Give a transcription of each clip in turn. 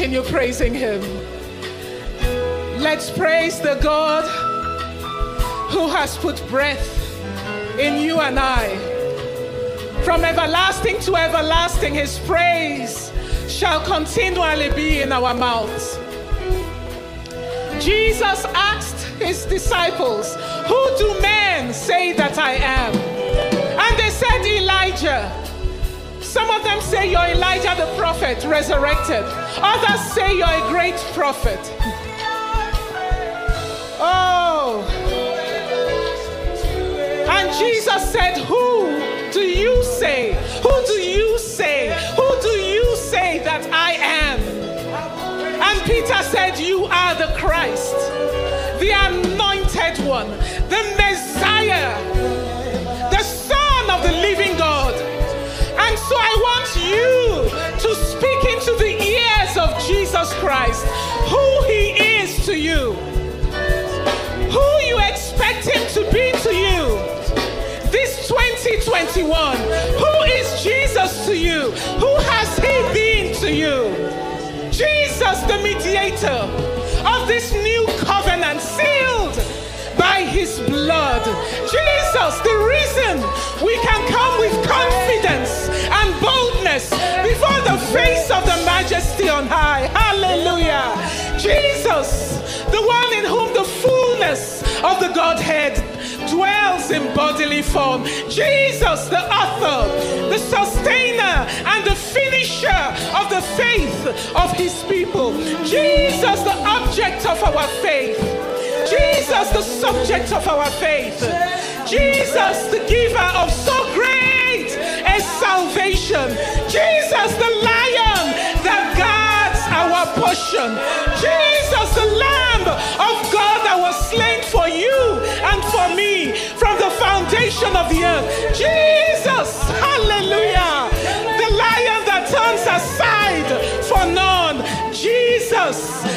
Continue praising Him. Let's praise the God who has put breath in you and I. From everlasting to everlasting, His praise shall continually be in our mouths. Jesus asked His disciples, Who do men say that I am? Some of them say you're Elijah the prophet resurrected. Others say you're a great prophet. Oh. And Jesus said, Who do you say? Who do you say? Who do you say that I am? And Peter said, You are the Christ, the anointed one, the Messiah, you to speak into the ears of Jesus Christ who he is to you, who you expect him to be to you. This 2021, who is Jesus to you? Who has he been to you? Jesus, the mediator of this new by his blood. Jesus, the reason we can come with confidence and boldness before the face of the majesty on high. Hallelujah. Jesus, the one in whom the fullness of the Godhead dwells in bodily form. Jesus, the author, the sustainer, and the finisher of the faith of his people. Jesus, the object of our faith. Jesus, the subject of our faith. Jesus, the giver of so great a salvation. Jesus, the lion that guards our portion. Jesus, the lamb of God that was slain for you and for me from the foundation of the earth. Jesus, hallelujah. The lion that turns aside for none. Jesus,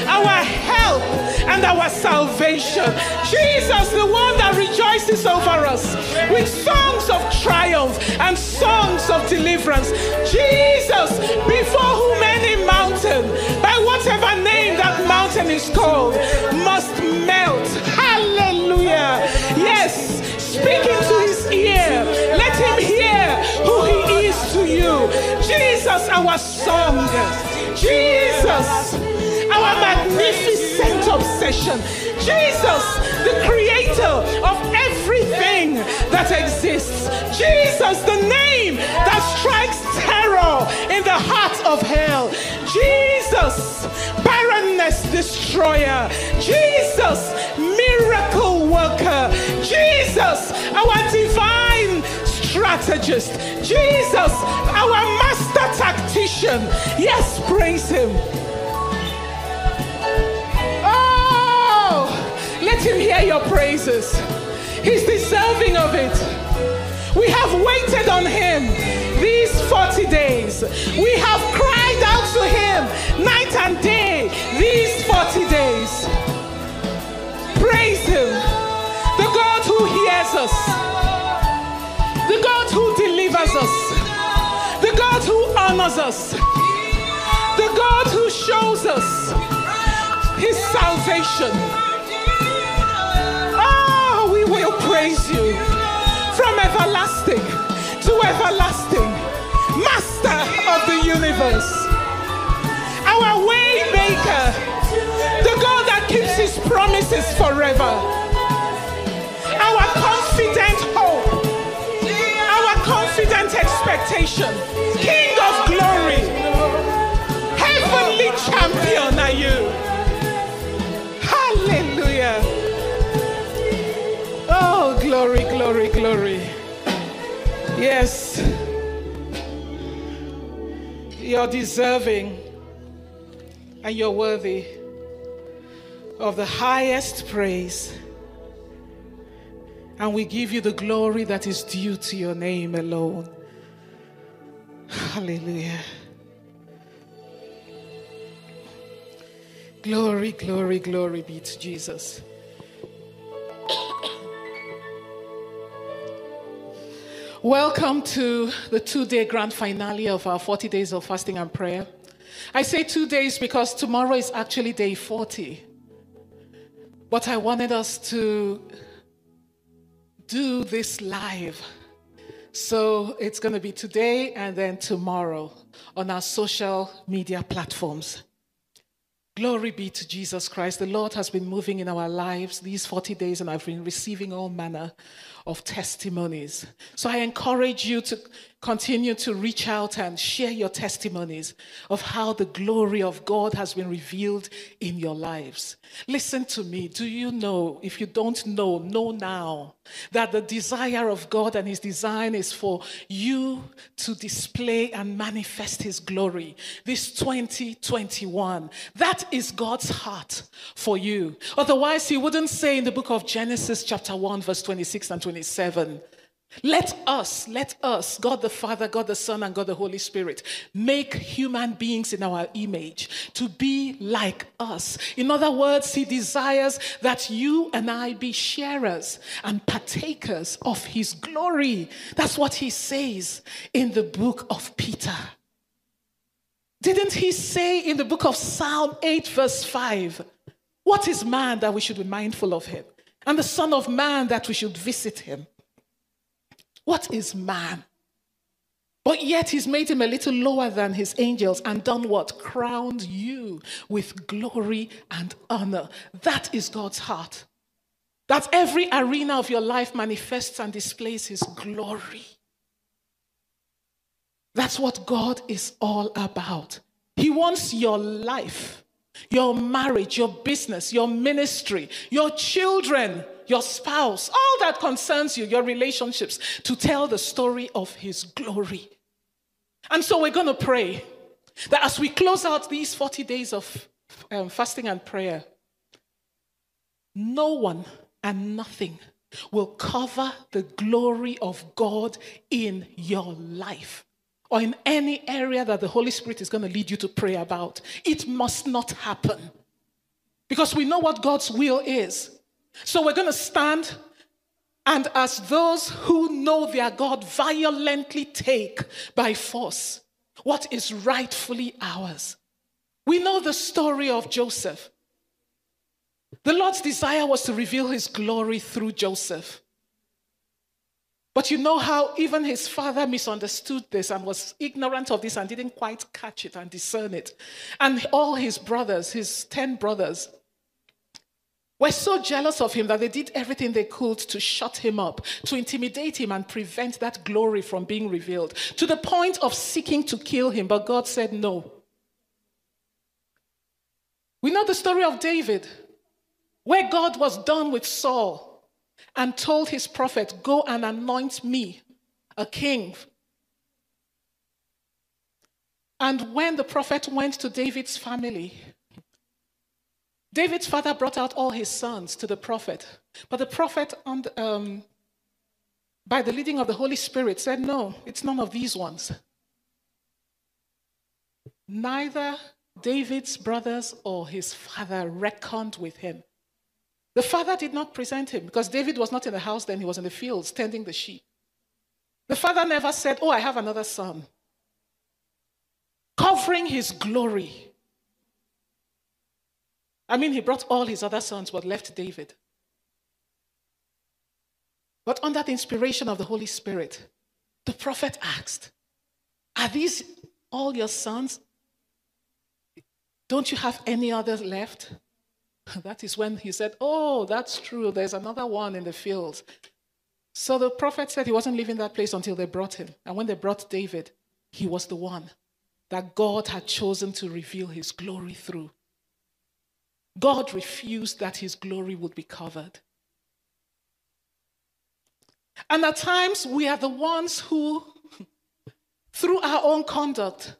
and our salvation. Jesus, the one that rejoices over us with songs of triumph and songs of deliverance. Jesus, before whom any mountain, by whatever name that mountain is called, must melt. Hallelujah. Yes, speak into his ear. Let him hear who he is to you. Jesus, our song. Jesus, our magnificent obsession. Jesus, the creator of everything that exists. Jesus, the name that strikes terror in the heart of hell. Jesus, barrenness destroyer. Jesus, miracle worker. Jesus, our divine strategist. Jesus, our master tactician. Yes, praise him. Hear your praises. He's deserving of it. We have waited on him these 40 days. We have cried out to him night and day these 40 days. Praise him. The God who hears us, the God who delivers us, the God who honors us, the God who shows us his salvation. Praise you. From everlasting to everlasting, Master of the universe, our way maker, the God that keeps his promises forever, our confident hope, our confident expectation, King of glory, heavenly champion are you. Glory, glory, glory. Yes. You're deserving and you're worthy of the highest praise. And we give you the glory that is due to your name alone. Hallelujah. Glory, glory, glory be to Jesus. Welcome to the two day grand finale of our 40 days of fasting and prayer. I say two days because tomorrow is actually day 40. But I wanted us to do this live. So it's going to be today and then tomorrow on our social media platforms. Glory be to Jesus Christ. The Lord has been moving in our lives these 40 days, and I've been receiving all manner of testimonies. So I encourage you to continue to reach out and share your testimonies of how the glory of God has been revealed in your lives. Listen to me. Do you know, if you don't know, know now that the desire of God and His design is for you to display and manifest His glory this 2021. That is God's heart for you. Otherwise, He wouldn't say in the book of Genesis, chapter 1, verse 26 and 27 let us, let us, God the Father, God the Son, and God the Holy Spirit, make human beings in our image to be like us. In other words, He desires that you and I be sharers and partakers of His glory. That's what He says in the book of Peter. Didn't He say in the book of Psalm 8, verse 5, What is man that we should be mindful of him? And the Son of Man that we should visit him? What is man? But yet he's made him a little lower than his angels and done what? Crowned you with glory and honor. That is God's heart. That every arena of your life manifests and displays his glory. That's what God is all about. He wants your life, your marriage, your business, your ministry, your children your spouse, all that concerns you, your relationships, to tell the story of His glory. And so we're going to pray that as we close out these 40 days of um, fasting and prayer, no one and nothing will cover the glory of God in your life or in any area that the Holy Spirit is going to lead you to pray about. It must not happen because we know what God's will is. So we're going to stand and, as those who know their God, violently take by force what is rightfully ours. We know the story of Joseph. The Lord's desire was to reveal his glory through Joseph. But you know how even his father misunderstood this and was ignorant of this and didn't quite catch it and discern it. And all his brothers, his 10 brothers, were so jealous of him that they did everything they could to shut him up, to intimidate him and prevent that glory from being revealed, to the point of seeking to kill him. But God said no. We know the story of David, where God was done with Saul and told his prophet, Go and anoint me a king. And when the prophet went to David's family, David's father brought out all his sons to the prophet, but the prophet, um, by the leading of the Holy Spirit, said, No, it's none of these ones. Neither David's brothers or his father reckoned with him. The father did not present him because David was not in the house then, he was in the fields tending the sheep. The father never said, Oh, I have another son. Covering his glory I mean, he brought all his other sons, but left David. But under the inspiration of the Holy Spirit, the prophet asked, Are these all your sons? Don't you have any others left? That is when he said, Oh, that's true. There's another one in the fields. So the prophet said he wasn't leaving that place until they brought him. And when they brought David, he was the one that God had chosen to reveal his glory through. God refused that his glory would be covered. And at times, we are the ones who, through our own conduct,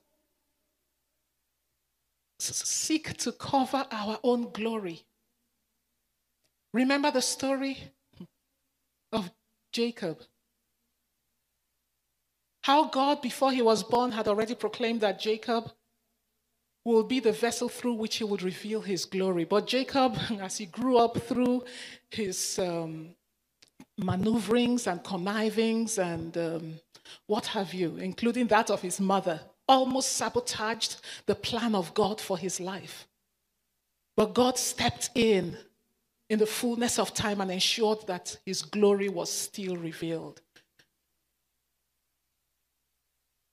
seek to cover our own glory. Remember the story of Jacob. How God, before he was born, had already proclaimed that Jacob will be the vessel through which he would reveal his glory. But Jacob, as he grew up through his um, maneuverings and connivings and um, what have you, including that of his mother, almost sabotaged the plan of God for his life. But God stepped in in the fullness of time and ensured that his glory was still revealed.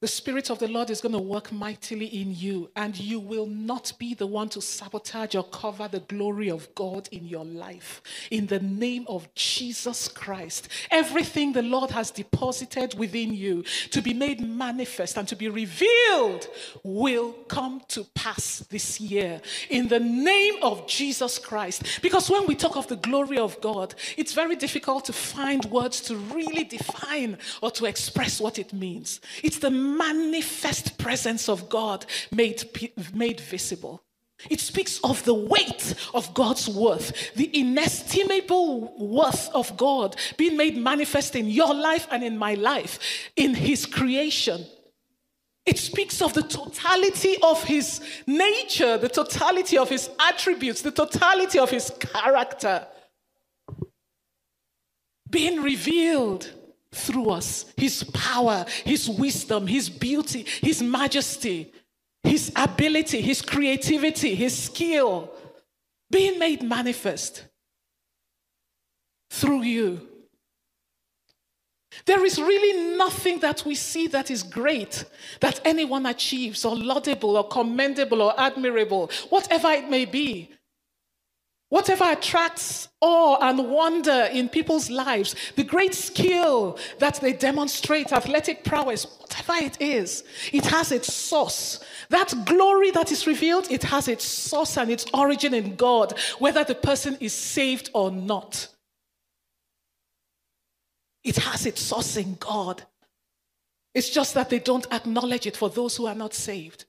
The Spirit of the Lord is going to work mightily in you, and you will not be the one to sabotage or cover the glory of God in your life. In the name of Jesus Christ, everything the Lord has deposited within you to be made manifest and to be revealed will come to pass this year. In the name of Jesus Christ. Because when we talk of the glory of God, it's very difficult to find words to really define or to express what it means. It's the manifest presence of God made, made visible. It speaks of the weight of God's worth, the inestimable worth of God being made manifest in your life and in my life, in His creation. It speaks of the totality of His nature, the totality of His attributes, the totality of His character being revealed through us His power, His wisdom, His beauty, His majesty, His ability, His creativity, His skill being made manifest through you. There is really nothing that we see that is great that anyone achieves, or laudable, or commendable, or admirable, whatever it may be. Whatever attracts awe and wonder in people's lives, the great skill that they demonstrate, athletic prowess, whatever it is, it has its source. That glory that is revealed, it has its source and its origin in God, whether the person is saved or not. It has its source in God. It's just that they don't acknowledge it for those who are not saved.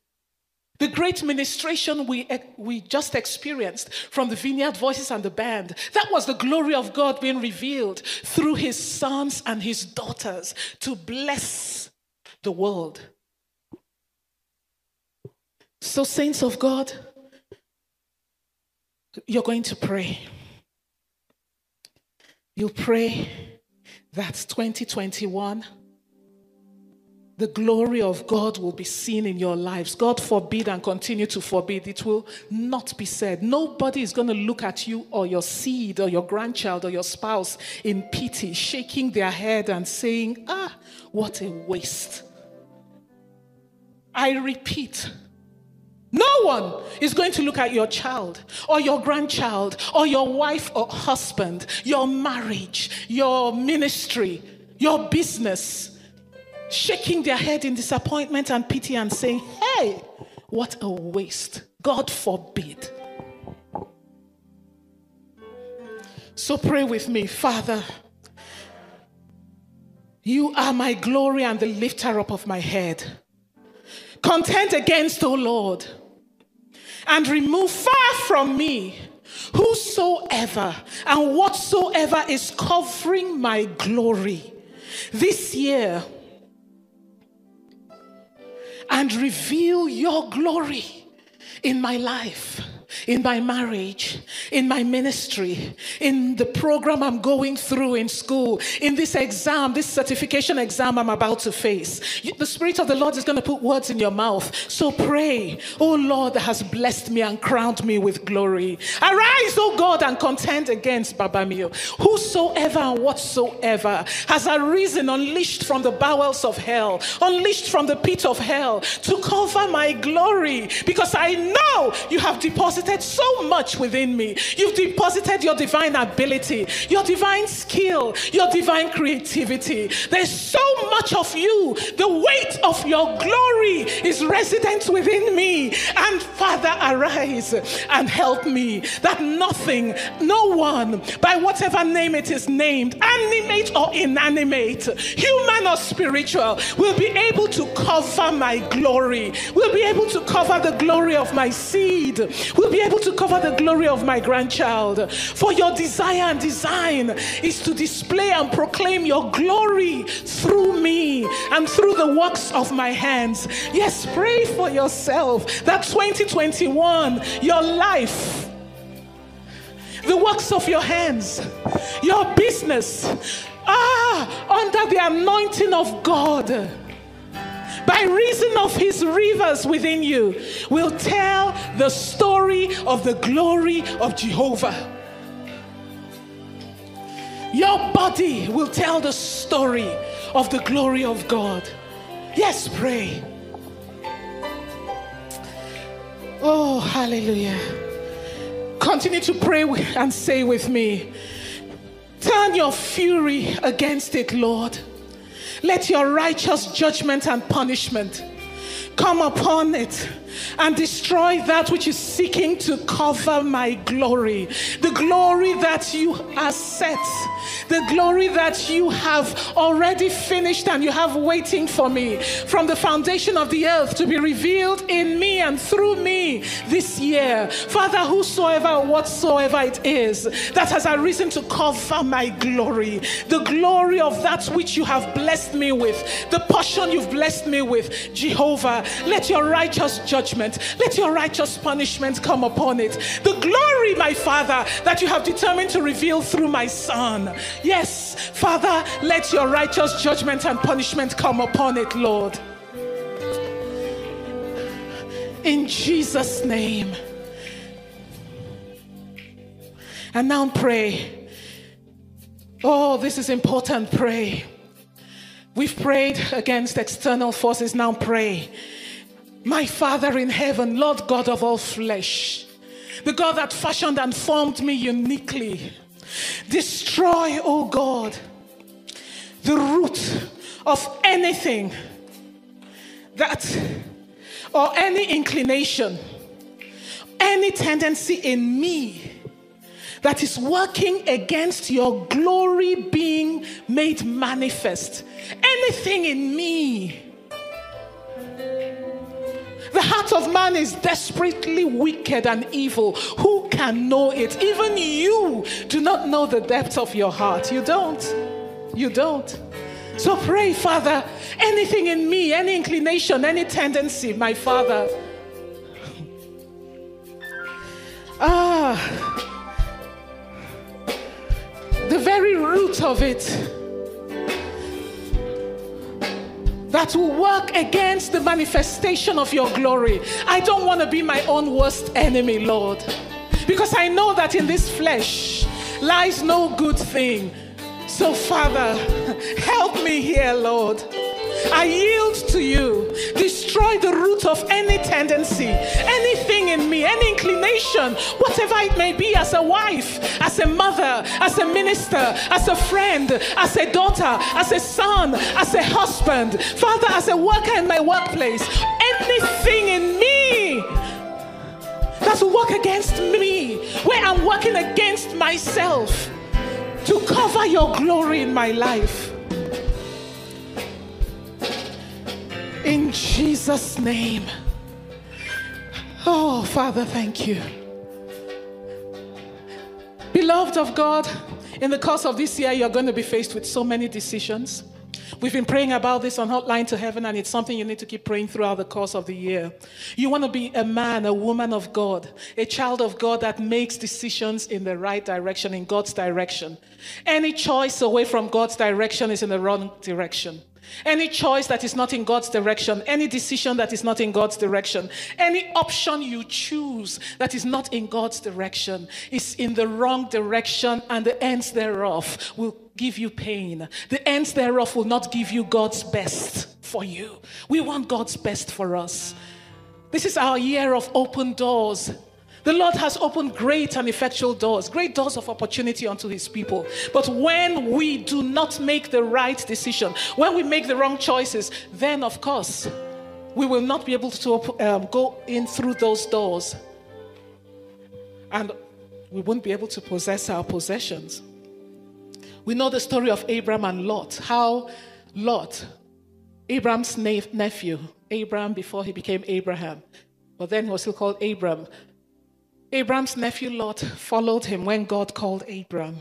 The great ministration we, eh, we just experienced from the Vineyard Voices and the band, that was the glory of God being revealed through his sons and his daughters to bless the world. So, saints of God, you're going to pray. You pray that 2021 the glory of God will be seen in your lives. God forbid and continue to forbid. It will not be said. Nobody is going to look at you or your seed or your grandchild or your spouse in pity, shaking their head and saying, Ah, what a waste. I repeat, no one is going to look at your child or your grandchild or your wife or husband, your marriage, your ministry, your business shaking their head in disappointment and pity and saying, Hey, what a waste. God forbid. So pray with me, Father. You are my glory and the lifter up of my head. Contend against, O Lord, and remove far from me whosoever and whatsoever is covering my glory. This year, and reveal your glory in my life in my marriage, in my ministry, in the program I'm going through in school, in this exam, this certification exam I'm about to face. The Spirit of the Lord is going to put words in your mouth. So pray, Oh Lord, that has blessed me and crowned me with glory. Arise, O God, and contend against Babamio. Whosoever and whatsoever has arisen, unleashed from the bowels of hell, unleashed from the pit of hell to cover my glory, because I know you have deposited deposited so much within me. You've deposited your divine ability, your divine skill, your divine creativity. There's so much of you. The weight of your glory is resident within me. And Father, arise and help me that nothing, no one, by whatever name it is named, animate or inanimate, human or spiritual, will be able to cover my glory, will be able to cover the glory of my seed, will be able to cover the glory of my grandchild. For your desire and design is to display and proclaim your glory through me and through the works of my hands. Yes, pray for yourself that 2021, your life, the works of your hands, your business, ah, under the anointing of God by reason of his rivers within you, will tell the story of the glory of Jehovah. Your body will tell the story of the glory of God. Yes, pray. Oh, hallelujah. Continue to pray and say with me Turn your fury against it, Lord. Let your righteous judgment and punishment come upon it and destroy that which is seeking to cover my glory. The glory that you are set, the glory that you have already finished and you have waiting for me. From the foundation of the earth to be revealed in me and through me this year. Father, whosoever, whatsoever it is that has arisen to cover my glory, the glory of that which you have blessed me with, the portion you've blessed me with, Jehovah, let your righteous judgment judgment. Let your righteous punishment come upon it. The glory, my Father, that you have determined to reveal through my Son. Yes, Father, let your righteous judgment and punishment come upon it, Lord. In Jesus' name. And now pray. Oh, this is important. Pray. We've prayed against external forces. Now pray my Father in heaven, Lord God of all flesh, the God that fashioned and formed me uniquely, destroy, oh God, the root of anything that, or any inclination, any tendency in me that is working against your glory being made manifest. Anything in me the heart of man is desperately wicked and evil. Who can know it? Even you do not know the depth of your heart. You don't. You don't. So pray, Father, anything in me, any inclination, any tendency, my Father. Ah, the very root of it that will work against the manifestation of your glory. I don't want to be my own worst enemy, Lord, because I know that in this flesh lies no good thing. So, Father, help me here, Lord. I yield to you. Destroy the root of any tendency, anything in me, any inclination, whatever it may be, as a wife, as a mother, as a minister, as a friend, as a daughter, as a son, as a husband, Father, as a worker in my workplace, anything in me that's work against me, where I'm working against myself to cover your glory in my life. In Jesus' name. Oh, Father, thank you. Beloved of God, in the course of this year, you're going to be faced with so many decisions. We've been praying about this on Hotline to Heaven, and it's something you need to keep praying throughout the course of the year. You want to be a man, a woman of God, a child of God that makes decisions in the right direction, in God's direction. Any choice away from God's direction is in the wrong direction. Any choice that is not in God's direction, any decision that is not in God's direction, any option you choose that is not in God's direction is in the wrong direction, and the ends thereof will give you pain. The ends thereof will not give you God's best for you. We want God's best for us. This is our year of open doors. The Lord has opened great and effectual doors, great doors of opportunity unto his people. But when we do not make the right decision, when we make the wrong choices, then of course, we will not be able to um, go in through those doors. And we won't be able to possess our possessions. We know the story of Abraham and Lot, how Lot, Abraham's nephew, Abraham before he became Abraham, but then he was still called Abram, Abraham's nephew Lot followed him when God called Abram.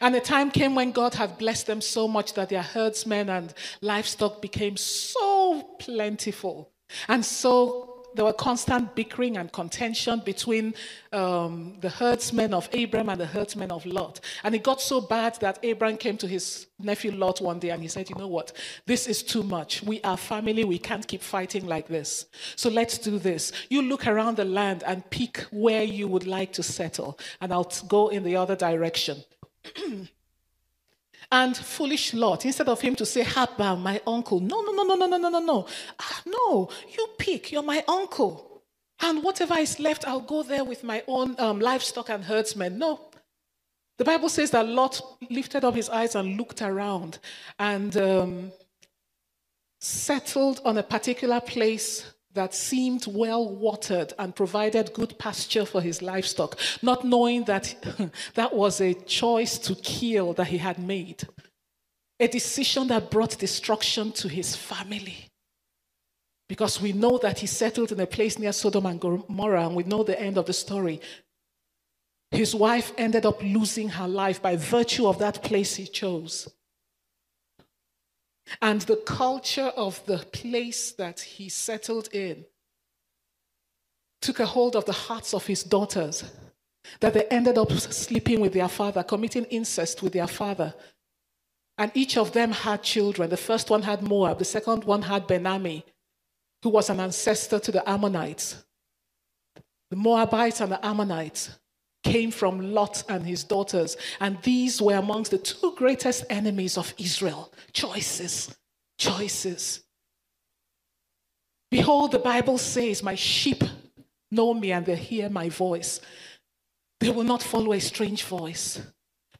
And the time came when God had blessed them so much that their herdsmen and livestock became so plentiful and so there were constant bickering and contention between um, the herdsmen of Abram and the herdsmen of Lot. And it got so bad that Abram came to his nephew Lot one day and he said, You know what? This is too much. We are family. We can't keep fighting like this. So let's do this. You look around the land and pick where you would like to settle, and I'll go in the other direction. And foolish Lot, instead of him to say, Haba, my uncle, no, no, no, no, no, no, no, no, no. Ah, no, you pick, you're my uncle. And whatever is left, I'll go there with my own um, livestock and herdsmen. No. The Bible says that Lot lifted up his eyes and looked around and um, settled on a particular place that seemed well watered and provided good pasture for his livestock, not knowing that that was a choice to kill that he had made, a decision that brought destruction to his family. Because we know that he settled in a place near Sodom and Gomorrah, and we know the end of the story. His wife ended up losing her life by virtue of that place he chose. And the culture of the place that he settled in took a hold of the hearts of his daughters, that they ended up sleeping with their father, committing incest with their father. And each of them had children. The first one had Moab, the second one had Ben-ammi, who was an ancestor to the Ammonites. The Moabites and the Ammonites came from Lot and his daughters, and these were amongst the two greatest enemies of Israel. Choices, choices. Behold, the Bible says, My sheep know me and they hear my voice. They will not follow a strange voice.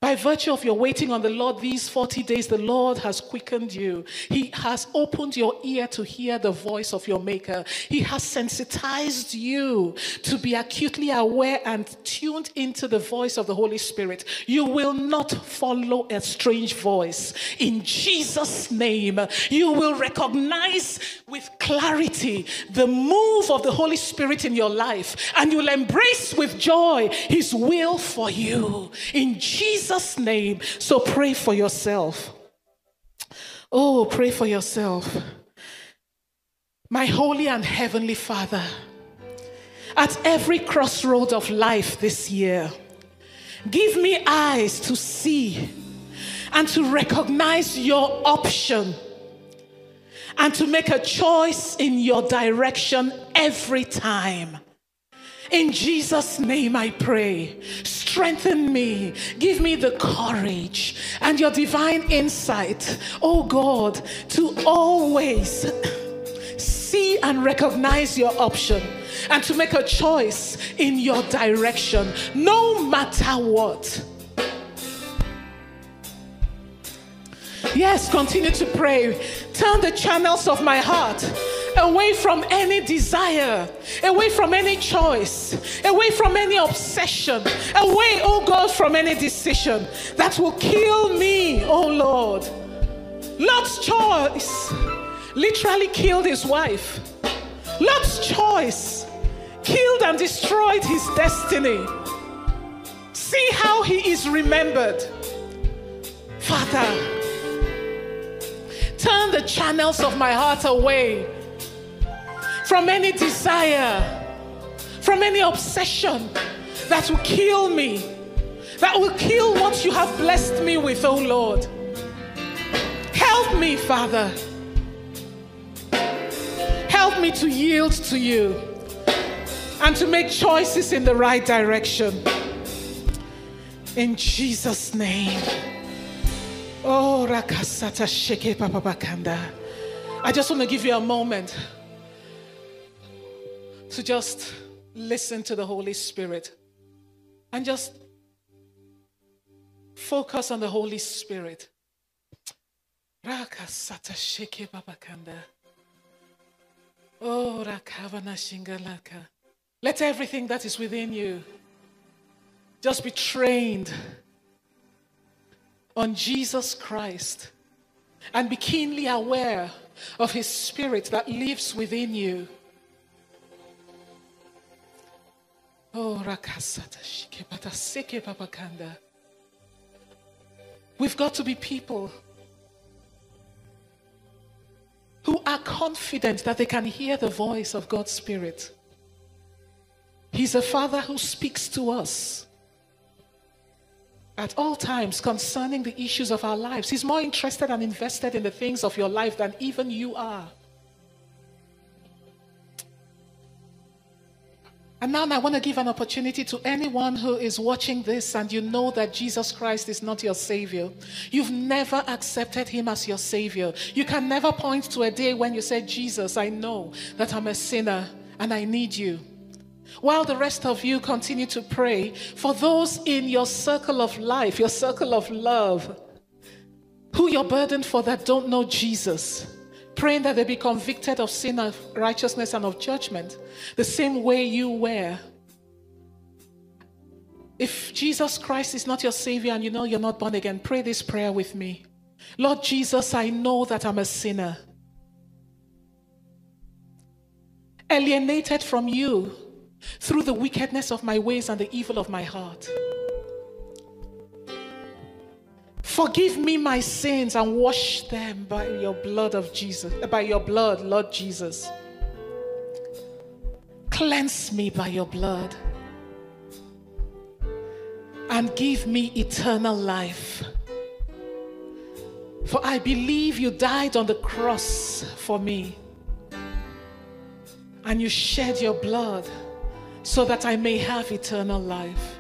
By virtue of your waiting on the Lord these 40 days, the Lord has quickened you. He has opened your ear to hear the voice of your Maker. He has sensitized you to be acutely aware and tuned into the voice of the Holy Spirit. You will not follow a strange voice. In Jesus' name, you will recognize with clarity the move of the Holy Spirit in your life and you'll embrace with joy His will for you. In Jesus' Jesus' name. So pray for yourself. Oh, pray for yourself. My holy and heavenly Father, at every crossroad of life this year, give me eyes to see and to recognize your option and to make a choice in your direction every time. In Jesus' name I pray. Strengthen me. Give me the courage and your divine insight, oh God, to always see and recognize your option and to make a choice in your direction, no matter what. Yes, continue to pray. Turn the channels of my heart away from any desire, away from any choice, away from any obsession, away, oh God, from any decision that will kill me, oh Lord. Lot's choice literally killed his wife. Lot's choice killed and destroyed his destiny. See how he is remembered. Father, turn the channels of my heart away from any desire, from any obsession that will kill me, that will kill what you have blessed me with, oh Lord. Help me, Father. Help me to yield to you and to make choices in the right direction. In Jesus' name. Oh, Rakasata Sheke Papa Bakanda. I just want to give you a moment to just listen to the Holy Spirit and just focus on the Holy Spirit. Oh, Let everything that is within you just be trained on Jesus Christ and be keenly aware of His Spirit that lives within you. Oh, rakasata papakanda. We've got to be people who are confident that they can hear the voice of God's Spirit. He's a Father who speaks to us at all times concerning the issues of our lives. He's more interested and invested in the things of your life than even you are. And now I want to give an opportunity to anyone who is watching this and you know that Jesus Christ is not your Savior. You've never accepted Him as your Savior. You can never point to a day when you said, Jesus, I know that I'm a sinner and I need you. While the rest of you continue to pray for those in your circle of life, your circle of love, who you're burdened for that don't know Jesus praying that they be convicted of sin, of righteousness, and of judgment, the same way you were. If Jesus Christ is not your Savior and you know you're not born again, pray this prayer with me. Lord Jesus, I know that I'm a sinner, alienated from you through the wickedness of my ways and the evil of my heart. Forgive me my sins and wash them by your blood of Jesus, uh, by your blood, Lord Jesus. Cleanse me by your blood and give me eternal life. For I believe you died on the cross for me and you shed your blood so that I may have eternal life.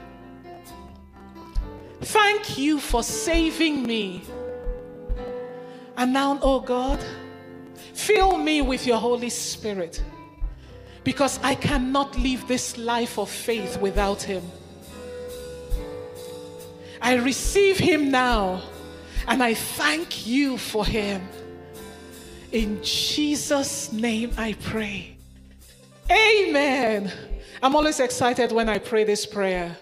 Thank you for saving me. And now, oh God, fill me with your Holy Spirit because I cannot live this life of faith without Him. I receive Him now and I thank you for Him. In Jesus' name I pray. Amen. I'm always excited when I pray this prayer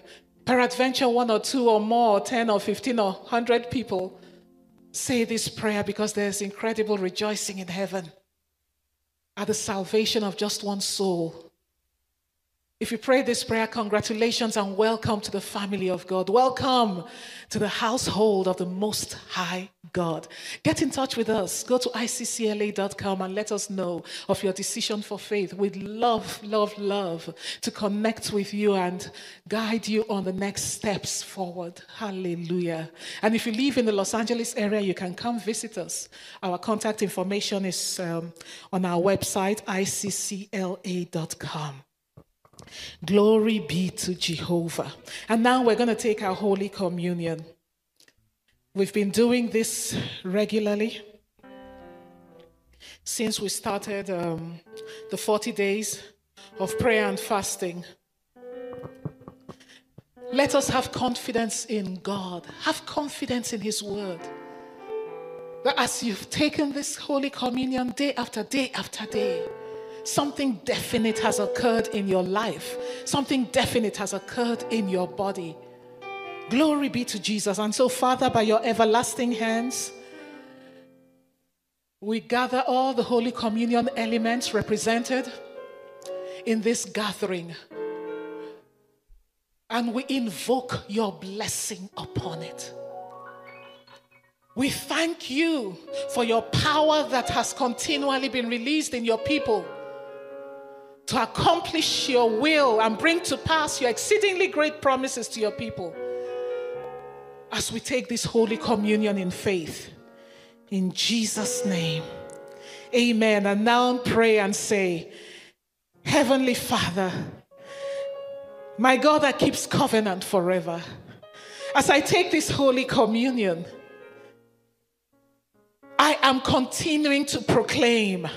Peradventure, one or two or more, or 10 or 15 or 100 people say this prayer because there's incredible rejoicing in heaven at the salvation of just one soul. If you pray this prayer, congratulations and welcome to the family of God. Welcome to the household of the Most High God. Get in touch with us. Go to iccla.com and let us know of your decision for faith. We'd love, love, love to connect with you and guide you on the next steps forward. Hallelujah. And if you live in the Los Angeles area, you can come visit us. Our contact information is um, on our website, iccla.com. Glory be to Jehovah. And now we're going to take our Holy Communion. We've been doing this regularly since we started um, the 40 days of prayer and fasting. Let us have confidence in God, have confidence in His Word. That as you've taken this Holy Communion day after day after day, something definite has occurred in your life, something definite has occurred in your body. Glory be to Jesus. And so, Father, by your everlasting hands, we gather all the Holy Communion elements represented in this gathering. And we invoke your blessing upon it. We thank you for your power that has continually been released in your people to accomplish your will and bring to pass your exceedingly great promises to your people as we take this Holy Communion in faith. In Jesus' name. Amen. And now pray and say, Heavenly Father, my God that keeps covenant forever, as I take this Holy Communion, I am continuing to proclaim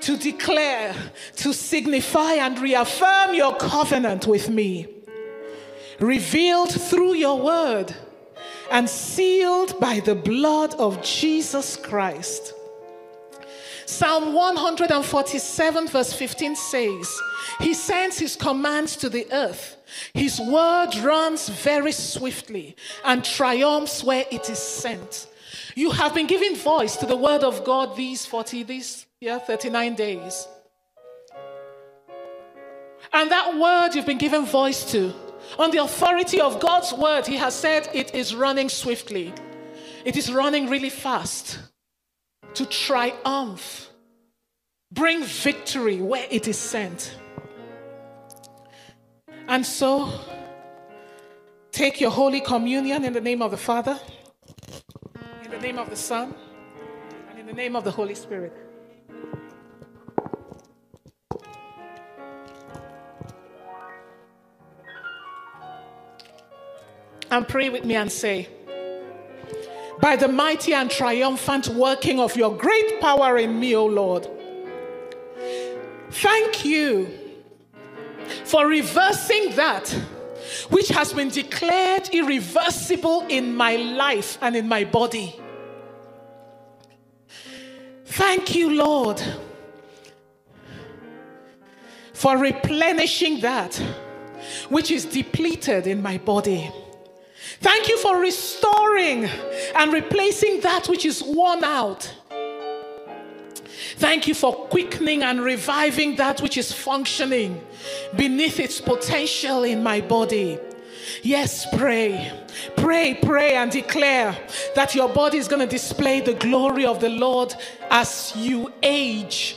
to declare, to signify, and reaffirm your covenant with me, revealed through your word and sealed by the blood of Jesus Christ. Psalm 147, verse 15 says, He sends His commands to the earth. His word runs very swiftly and triumphs where it is sent. You have been giving voice to the word of God these 40, these yeah, 39 days. And that word you've been given voice to, on the authority of God's word, He has said it is running swiftly, it is running really fast to triumph bring victory where it is sent. And so, take your Holy Communion in the name of the Father, in the name of the Son, and in the name of the Holy Spirit. And pray with me and say, by the mighty and triumphant working of your great power in me, O Lord. Thank you for reversing that which has been declared irreversible in my life and in my body. Thank you, Lord, for replenishing that which is depleted in my body. Thank you for restoring and replacing that which is worn out. Thank you for quickening and reviving that which is functioning beneath its potential in my body. Yes, pray. Pray, pray, and declare that your body is going to display the glory of the Lord as you age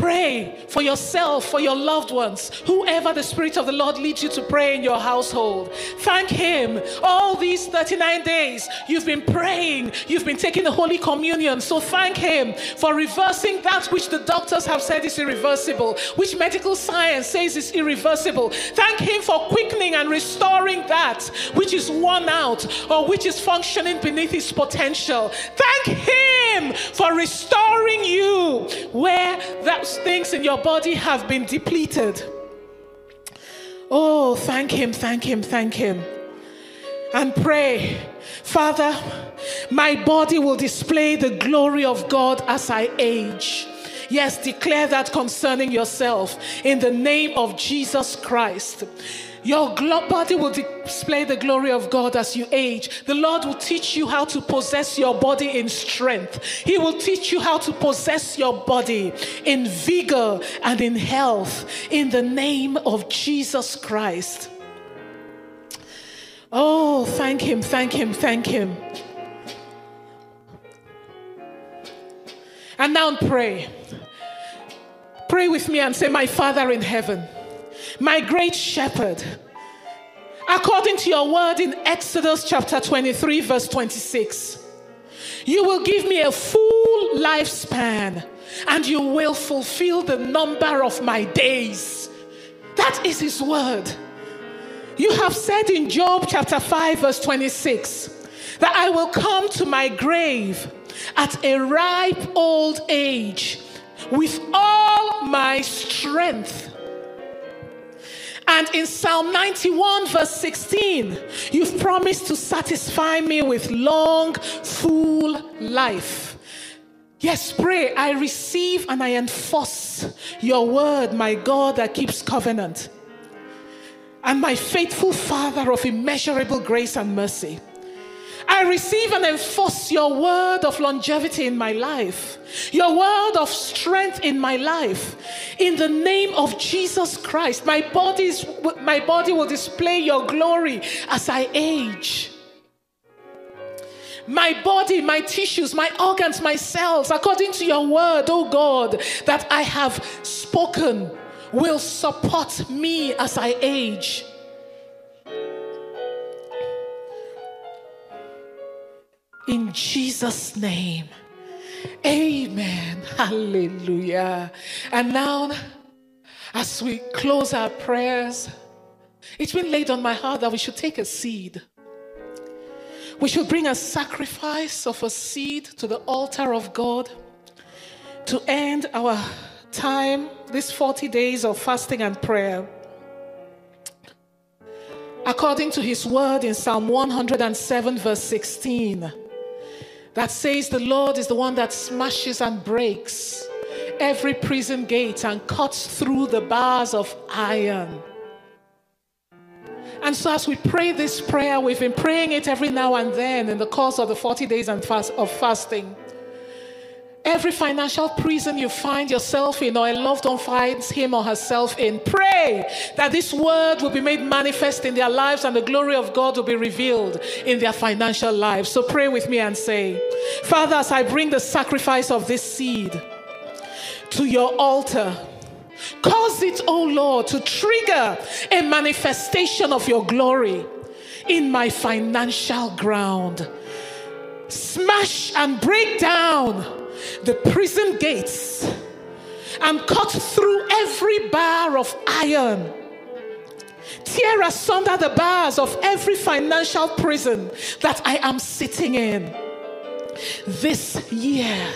Pray for yourself, for your loved ones, whoever the Spirit of the Lord leads you to pray in your household. Thank Him. All these 39 days, you've been praying, you've been taking the Holy Communion. So thank Him for reversing that which the doctors have said is irreversible, which medical science says is irreversible. Thank Him for quickening and restoring that which is worn out or which is functioning beneath its potential. Thank Him for restoring you where those things in your body have been depleted. Oh, thank Him, thank Him, thank Him. And pray, Father, my body will display the glory of God as I age. Yes, declare that concerning yourself in the name of Jesus Christ. Your body will display the glory of God as you age. The Lord will teach you how to possess your body in strength. He will teach you how to possess your body in vigor and in health in the name of Jesus Christ. Oh, thank Him, thank Him, thank Him. And now pray. Pray with me and say, My Father in heaven my great shepherd. According to your word in Exodus chapter 23, verse 26, you will give me a full lifespan and you will fulfill the number of my days. That is his word. You have said in Job chapter 5, verse 26, that I will come to my grave at a ripe old age with all my strength and in Psalm 91, verse 16, you've promised to satisfy me with long, full life. Yes, pray. I receive and I enforce your word, my God that keeps covenant, and my faithful Father of immeasurable grace and mercy. I receive and enforce your word of longevity in my life, your word of strength in my life. In the name of Jesus Christ, my, body's, my body will display your glory as I age. My body, my tissues, my organs, my cells, according to your word, oh God, that I have spoken, will support me as I age. In Jesus' name. Amen. Hallelujah. And now, as we close our prayers, it's been laid on my heart that we should take a seed. We should bring a sacrifice of a seed to the altar of God to end our time, these 40 days of fasting and prayer. According to his word in Psalm 107, verse 16 that says the Lord is the one that smashes and breaks every prison gate and cuts through the bars of iron. And so, as we pray this prayer, we've been praying it every now and then in the course of the 40 days and fast, of fasting. Every financial prison you find yourself in, or a loved one finds him or herself in, pray that this word will be made manifest in their lives and the glory of God will be revealed in their financial lives. So pray with me and say, Father, as I bring the sacrifice of this seed, to your altar. Cause it, O Lord, to trigger a manifestation of your glory in my financial ground. Smash and break down the prison gates and cut through every bar of iron. Tear asunder the bars of every financial prison that I am sitting in this year.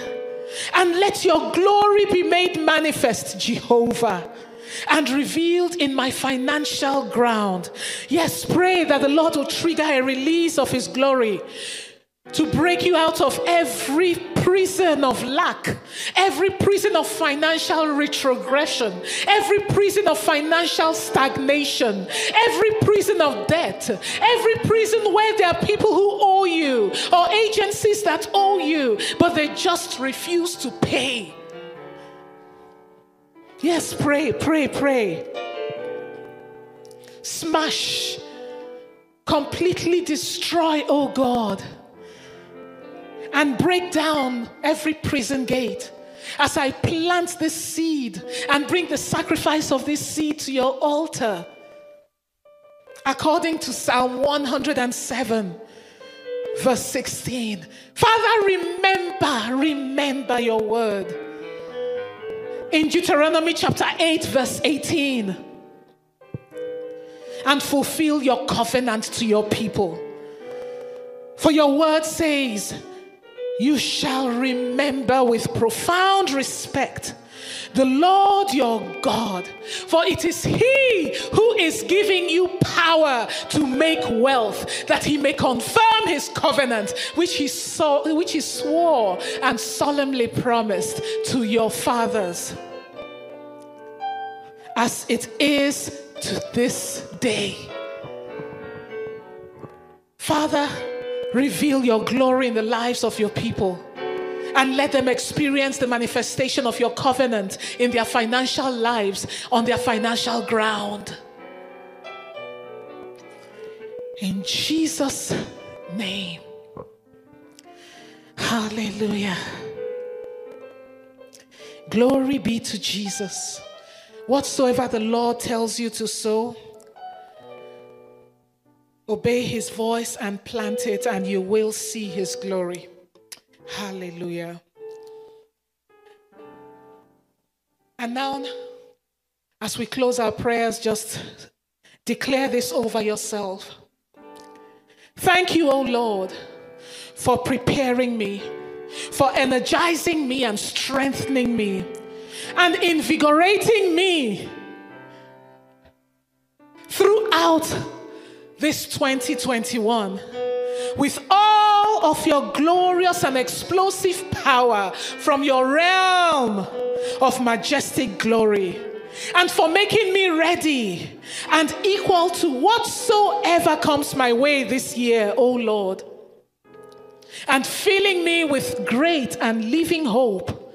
And let your glory be made manifest, Jehovah and revealed in my financial ground. Yes, pray that the Lord will trigger a release of His glory to break you out of every prison of lack, every prison of financial retrogression, every prison of financial stagnation, every prison of debt, every prison where there are people who owe you or agencies that owe you, but they just refuse to pay. Yes, pray, pray, pray. Smash, completely destroy, oh God, and break down every prison gate. As I plant this seed and bring the sacrifice of this seed to your altar, according to Psalm 107, verse 16. Father, remember, remember your word in Deuteronomy chapter 8, verse 18. And fulfill your covenant to your people. For your word says, You shall remember with profound respect the Lord your God, for it is He who is giving you power to make wealth, that He may confirm His covenant, which He saw, which He swore and solemnly promised to your fathers, as it is to this day. Father, reveal your glory in the lives of your people and let them experience the manifestation of your covenant in their financial lives, on their financial ground. In Jesus' name. Hallelujah. Glory be to Jesus. Whatsoever the Lord tells you to sow, obey his voice and plant it, and you will see his glory. Hallelujah. And now, as we close our prayers, just declare this over yourself. Thank you, O Lord, for preparing me, for energizing me and strengthening me, and invigorating me throughout this 2021 with all of your glorious and explosive power from your realm of majestic glory, and for making me ready and equal to whatsoever comes my way this year, O Lord, and filling me with great and living hope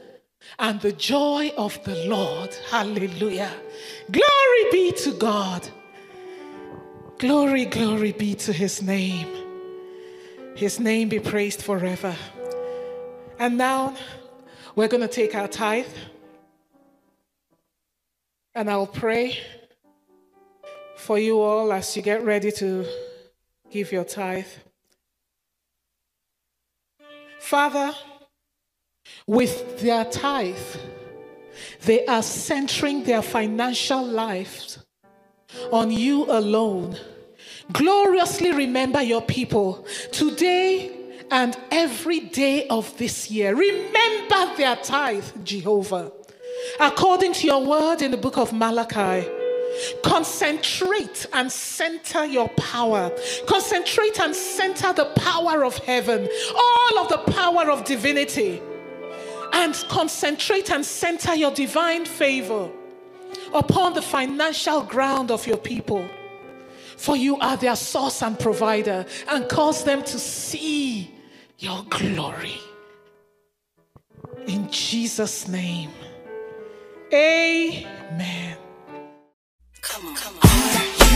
and the joy of the Lord. Hallelujah. Glory be to God. Glory, glory be to his name. His name be praised forever. And now we're going to take our tithe. And I'll pray for you all as you get ready to give your tithe. Father, with their tithe, they are centering their financial lives on you alone Gloriously remember your people today and every day of this year. Remember their tithe, Jehovah. According to your word in the book of Malachi, concentrate and center your power. Concentrate and center the power of heaven, all of the power of divinity. And concentrate and center your divine favor upon the financial ground of your people for you are their source and provider, and cause them to see your glory. In Jesus' name, amen. Come on, come on.